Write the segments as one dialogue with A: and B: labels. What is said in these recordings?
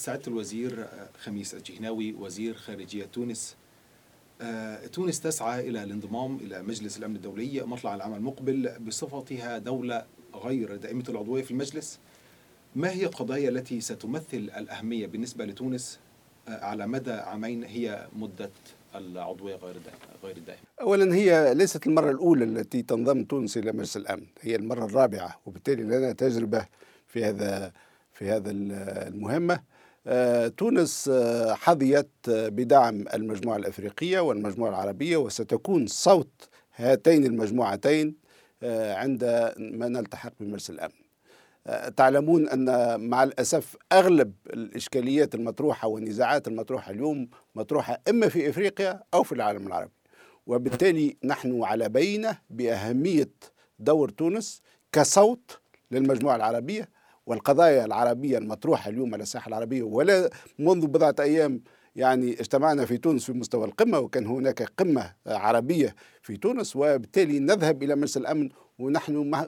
A: سعادة الوزير خميس الجهناوي وزير خارجية تونس تونس تسعى إلى الانضمام إلى مجلس الأمن الدولي مطلع العام المقبل بصفتها دولة غير دائمة العضوية في المجلس ما هي القضايا التي ستمثل الأهمية بالنسبة لتونس على مدى عامين هي مدة العضوية غير غير الدائمة؟
B: أولا هي ليست المرة الأولى التي تنضم تونس إلى مجلس الأمن، هي المرة الرابعة وبالتالي لنا تجربة في هذا في هذا المهمة. آه، تونس آه، حظيت بدعم المجموعة الأفريقية والمجموعة العربية وستكون صوت هاتين المجموعتين آه، عند ما نلتحق بمجلس الأمن. تعلمون أن مع الأسف أغلب الإشكاليات المطروحة والنزاعات المطروحة اليوم مطروحة إما في إفريقيا أو في العالم العربي وبالتالي نحن على بينة بأهمية دور تونس كصوت للمجموعة العربية والقضايا العربية المطروحة اليوم على الساحة العربية ولا منذ بضعة أيام يعني اجتمعنا في تونس في مستوى القمة وكان هناك قمة عربية في تونس وبالتالي نذهب إلى مجلس الأمن ونحن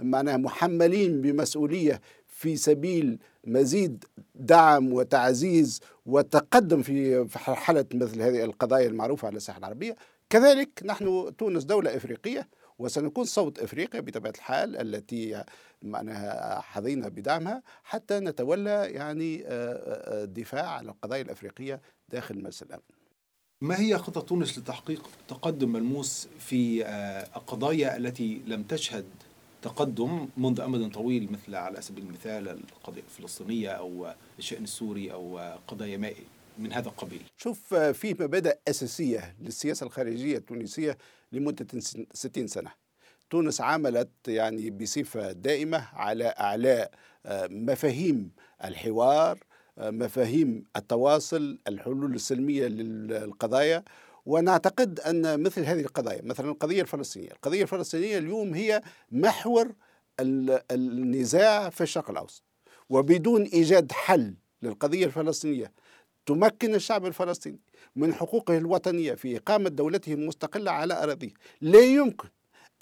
B: معناها محملين بمسؤولية في سبيل مزيد دعم وتعزيز وتقدم في حالة مثل هذه القضايا المعروفة على الساحة العربية. كذلك نحن تونس دولة إفريقية وسنكون صوت إفريقيا بطبيعة الحال التي معناها حظينا بدعمها حتى نتولى يعني الدفاع على القضايا الإفريقية داخل مجلس الأمن.
A: ما هي خطة تونس لتحقيق تقدم ملموس في القضايا التي لم تشهد تقدم منذ أمد طويل مثل على سبيل المثال القضية الفلسطينية أو الشأن السوري أو قضايا ما من هذا القبيل
B: شوف في مبادئ أساسية للسياسة الخارجية التونسية لمدة 60 سنة. تونس عملت يعني بصفة دائمة على أعلاء آه، مفاهيم الحوار آه، مفاهيم التواصل الحلول السلمية للقضايا. ونعتقد أن مثل هذه القضايا مثلا القضية الفلسطينية القضية الفلسطينية اليوم هي محور النزاع في الشرق الأوسط. وبدون إيجاد حل للقضية الفلسطينية تمكن الشعب الفلسطيني من حقوقه الوطنية في إقامة دولته المستقلة على أراضيه. لا يمكن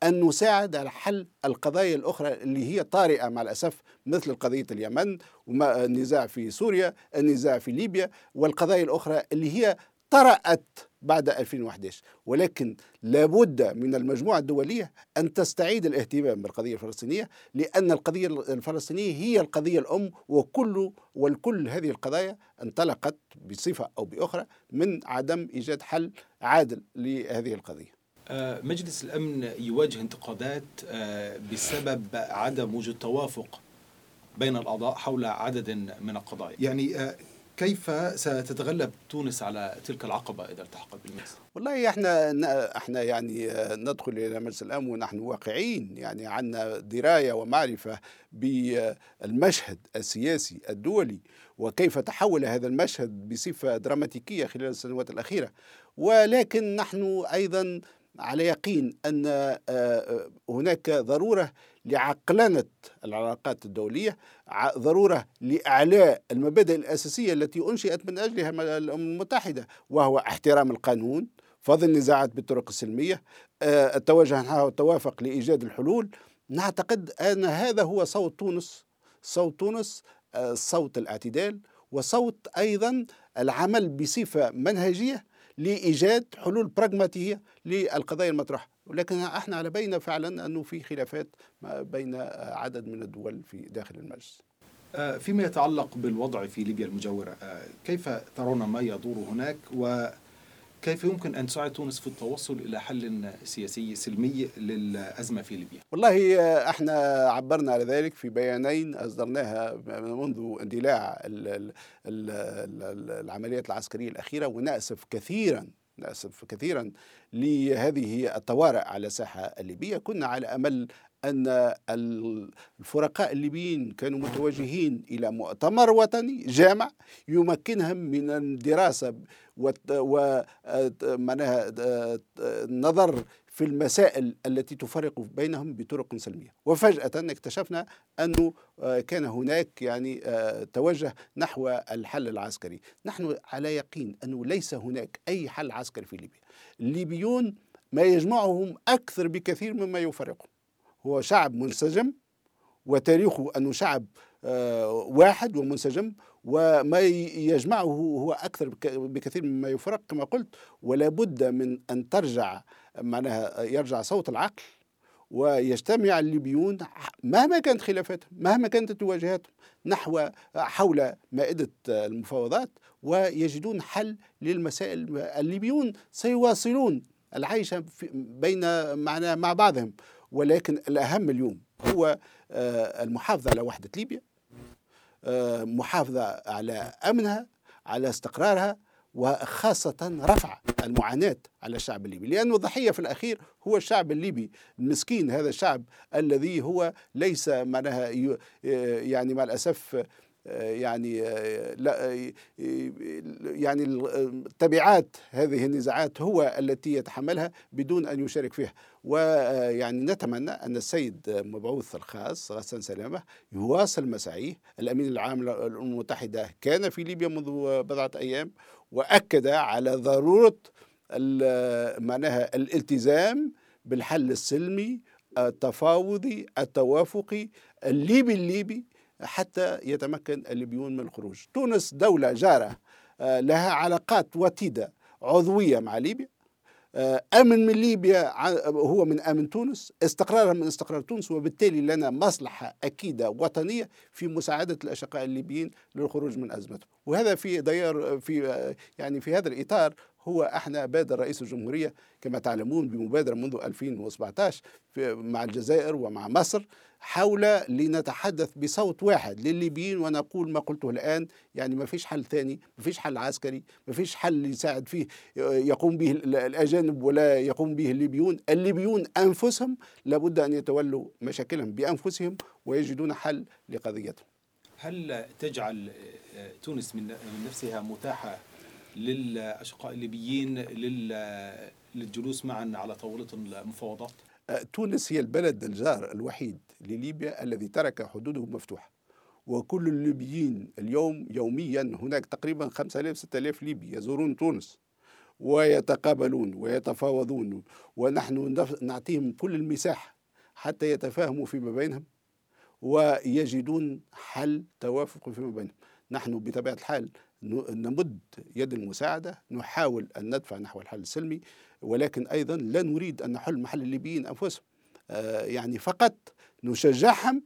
B: أن نساعد على حل القضايا الأخرى اللي هي طارئة مع الأسف مثل قضية اليمن والنزاع في سوريا النزاع في ليبيا والقضايا الأخرى اللي هي طرأت بعد 2011 ولكن لابد من المجموعة الدولية أن تستعيد الاهتمام بالقضية الفلسطينية لأن القضية الفلسطينية هي القضية الأم وكل والكل هذه القضايا انطلقت بصفة أو بأخرى من عدم إيجاد حل عادل لهذه القضية.
A: آه، مجلس الأمن يواجه انتقادات آه، بسبب عدم وجود توافق بين الأعضاء حول عدد من القضايا. يعني آه، كيف ستتغلب تونس على تلك العقبة إذا التحقت بالمجلس؟
B: والله إحنا إحنا يعني ندخل إلى مجلس الأمن ونحن واقعيين يعني عندنا دراية ومعرفة بالمشهد السياسي الدولي وكيف تحول هذا المشهد بصفة دراماتيكية خلال السنوات الأخيرة ولكن نحن أيضا على يقين أن آه، آه، هناك ضرورة لعقلنه العلاقات الدولية ضرورة لإعلاء المبادئ الأساسية التي أنشئت من أجلها الأمم المتحدة وهو احترام القانون فض النزاعات بالطرق السلمية آه، التوجه نحو التوافق لإيجاد الحلول. نعتقد أن هذا هو صوت تونس صوت تونس صوت الاعتدال وصوت أيضا العمل بصفة منهجية لإيجاد حلول براغماتيه للقضايا المطروحه ولكن إحنا على بينا فعلا انه في خلافات بين عدد من الدول في داخل المجلس.
A: آه، فيما يتعلق بالوضع في ليبيا المجاورة آه، كيف ترون ما يدور هناك؟ وكيف يمكن أن تساعد تونس في التوصل إلى حل سياسي سلمي للأزمة في ليبيا؟
B: والله آه، إحنا عبرنا على ذلك في بيانين أصدرناها منذ اندلاع العمليات العسكرية الأخيرة ونأسف كثيرا نأسف كثيرا لهذه الطوارئ على الساحة الليبية. كنا على أمل أن الفرقاء الليبيين كانوا متوجهين إلى مؤتمر وطني جامع يمكنهم من الدراسة والنظر في المسائل التي تفرق بينهم بطرق سلمية. وفجأة اكتشفنا أنه كان هناك يعني توجه نحو الحل العسكري. نحن على يقين أنه ليس هناك أي حل عسكري في ليبيا. الليبيون ما يجمعهم أكثر بكثير مما يفرقهم. هو شعب منسجم وتاريخه أنه شعب آه، واحد ومنسجم وما يجمعه هو أكثر بكثير مما يفرق كما قلت ولا بد من أن ترجع معناها يرجع صوت العقل ويجتمع الليبيون مهما كانت خلافاتهم مهما كانت تواجهاتهم نحو حول مائدة المفاوضات ويجدون حل للمسائل الليبيون سيواصلون العيش بين معنا مع بعضهم. ولكن الأهم اليوم هو آه، المحافظة على وحدة ليبيا آه، محافظة على أمنها على استقرارها وخاصة رفع المعاناة على الشعب الليبي. لأنه الضحية في الأخير هو الشعب الليبي المسكين هذا الشعب الذي هو ليس معناها يعني مع الأسف يعني لا يعني تبعات هذه النزاعات هو التي يتحملها بدون أن يشارك فيها. ويعني نتمنى أن السيد مبعوث الخاص غسان سلامة يواصل مساعيه. الأمين العام للامم المتحده كان في ليبيا منذ بضعة أيام وأكد على ضرورة معناها الالتزام بالحل السلمي التفاوضي التوافقي الليبي الليبي حتى يتمكن الليبيون من الخروج. تونس دولة جارة آه، لها علاقات وتيدة عضوية مع ليبيا. آه، أمن من ليبيا هو من أمن تونس استقرارها من استقرار تونس وبالتالي لنا مصلحة أكيدة وطنية في مساعدة الأشقاء الليبيين للخروج من أزمتهم. وهذا في ديار في آه، يعني في هذا الإطار هو إحنا بادر رئيس الجمهورية كما تعلمون بمبادرة منذ 2017 مع الجزائر ومع مصر حول لنتحدث بصوت واحد للليبيين ونقول ما قلته الآن. يعني ما فيش حل ثاني ما فيش حل عسكري ما فيش حل يساعد فيه يقوم به الأجانب ولا يقوم به الليبيون. الليبيون أنفسهم لابد أن يتولوا مشاكلهم بأنفسهم ويجدون حل لقضيتهم.
A: هل تجعل تونس من نفسها متاحة للأشقاء الليبيين للجلوس معا على طاولة المفاوضات؟
B: أه، تونس هي البلد الجار الوحيد لليبيا الذي ترك حدوده مفتوحه وكل الليبيين اليوم يوميا هناك تقريبا 5000 6000 ليبي يزورون تونس ويتقابلون ويتفاوضون ونحن نعطيهم كل المساحة حتى يتفاهموا فيما بينهم ويجدون حل توافق فيما بينهم نحن بطبيعة الحال نمد يد المساعدة نحاول أن ندفع نحو الحل السلمي ولكن أيضا لا نريد أن نحل محل الليبيين أنفسهم. آه، يعني فقط نشجعهم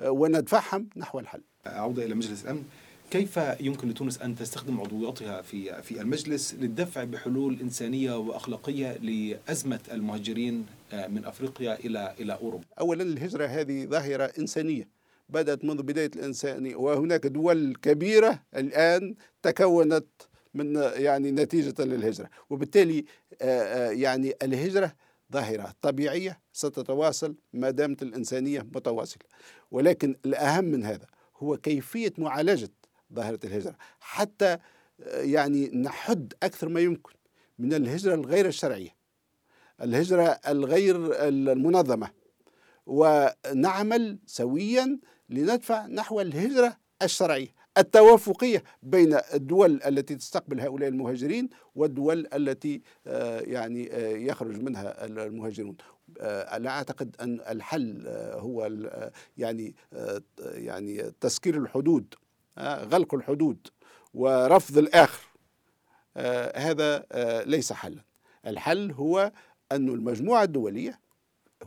B: آه، وندفعهم نحو الحل.
A: عودة إلى مجلس الأمن. كيف يمكن لتونس أن تستخدم عضوياتها في في المجلس للدفع بحلول إنسانية وأخلاقية لأزمة المهاجرين آه، من أفريقيا إلى إلى أوروبا؟
B: أولا الهجرة هذه ظاهرة إنسانية. بدأت منذ بداية الإنسان وهناك دول كبيرة الآن تكونت من يعني نتيجة للهجرة. وبالتالي يعني الهجرة ظاهرة طبيعية ستتواصل ما دامت الإنسانية متواصلة. ولكن الأهم من هذا هو كيفية معالجة ظاهرة الهجرة. حتى يعني نحد أكثر ما يمكن من الهجرة الغير الشرعية. الهجرة الغير المنظمة. ونعمل سويا لندفع نحو الهجرة الشرعية التوافقية بين الدول التي تستقبل هؤلاء المهاجرين والدول التي آه، يعني آه، يخرج منها المهاجرون. آه، لا أعتقد أن الحل هو يعني يعني تسكير الحدود غلق الحدود ورفض الآخر. هذا ليس حلا. الحل هو أن المجموعة الدولية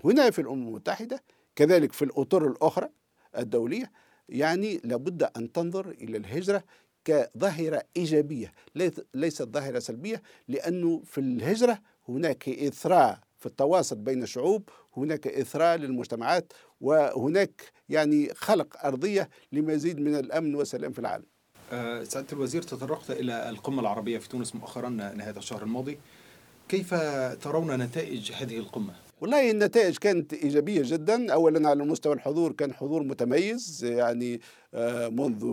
B: هنا في الأمم المتحدة كذلك في الأطر الأخرى الدولية يعني لابد أن تنظر إلى الهجرة كظاهرة إيجابية ليست ظاهرة سلبية لأنه في الهجرة هناك إثراء في التواصل بين الشعوب هناك إثراء للمجتمعات وهناك يعني خلق أرضية لمزيد من الأمن والسلام في العالم
A: أه سعادة الوزير تطرقت إلى القمة العربية في تونس مؤخرا نهاية الشهر الماضي كيف ترون نتائج هذه القمة؟
B: والله النتائج كانت إيجابية جدا. أولا على مستوى الحضور كان حضور متميز يعني منذ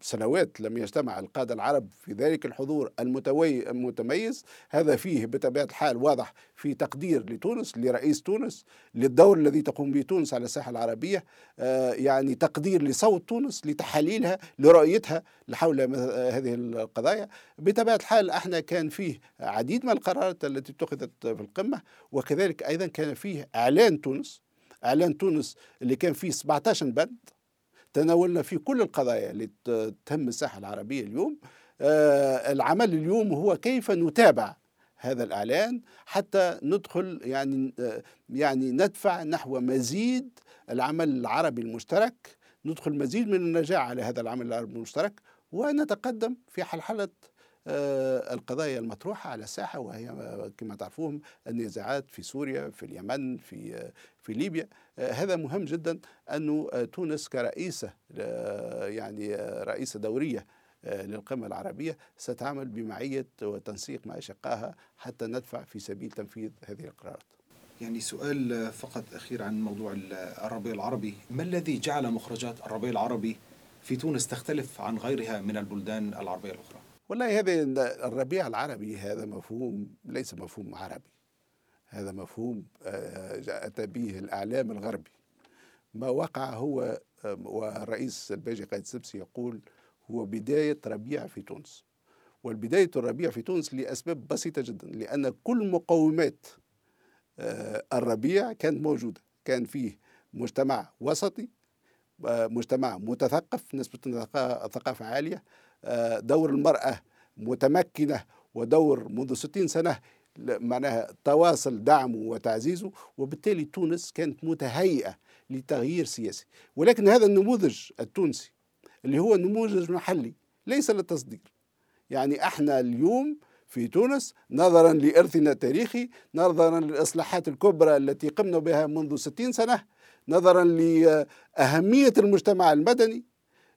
B: سنوات لم يجتمع القادة العرب في ذلك الحضور المتميز. هذا فيه بطبيعة الحال واضح في تقدير لتونس لرئيس تونس للدور الذي تقوم به تونس على الساحة العربية آه، يعني تقدير لصوت تونس لتحاليلها لرؤيتها لحول هذه القضايا. بطبيعة الحال إحنا كان فيه عديد من القرارات التي اتخذت في القمة وكذلك أيضا كان فيه إعلان تونس إعلان تونس اللي كان فيه 17 بند تناولنا في كل القضايا اللي تهم الساحة العربية اليوم. آه، العمل اليوم هو كيف نتابع هذا الإعلان حتى ندخل يعني يعني ندفع نحو مزيد العمل العربي المشترك. ندخل مزيد من النجاح على هذا العمل العربي المشترك ونتقدم في حلحلة القضايا المطروحة على الساحة وهي كما تعرفون النزاعات في سوريا في اليمن في آه، في ليبيا آه، هذا مهم جدا أن تونس كرئيسة يعني رئيسة دورية للقمة العربية ستعمل بمعية وتنسيق مع أشقائها حتى ندفع في سبيل تنفيذ هذه القرارات.
A: يعني سؤال فقط أخير عن موضوع الربيع العربي. ما الذي جعل مخرجات الربيع العربي في تونس تختلف عن غيرها من البلدان العربية الأخرى؟
B: والله هذا الربيع العربي هذا مفهوم ليس مفهوم عربي. هذا مفهوم أتى به الأعلام الغربي. ما وقع هو والرئيس الباجي قائد سبسي يقول هو بداية ربيع في تونس. والبداية الربيع في تونس لأسباب بسيطة جدا لأن كل مقومات آه، الربيع كانت موجودة. كان فيه مجتمع وسطي آه، مجتمع متثقف نسبة ثقافة عالية دور المرأة متمكنة ودور منذ 60 سنة معناها تواصل دعمه وتعزيزه وبالتالي تونس كانت متهيئة لتغيير سياسي. ولكن هذا النموذج التونسي اللي هو نموذج محلي ليس للتصدير. يعني إحنا اليوم في تونس نظرا لإرثنا التاريخي نظرا للإصلاحات الكبرى التي قمنا بها منذ 60 سنة نظرا لأهمية المجتمع المدني آه،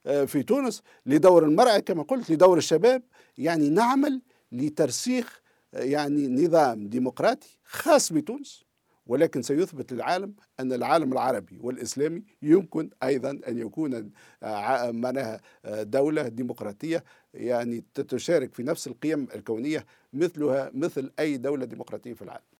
B: في تونس لدور المرأة كما قلت لدور الشباب يعني نعمل لترسيخ آه، يعني نظام ديمقراطي خاص بتونس. ولكن سيثبت للعالم أن العالم العربي والإسلامي يمكن أيضا أن يكون آه، معناها دولة ديمقراطية يعني تشارك في نفس القيم الكونية مثلها مثل أي دولة ديمقراطية في العالم.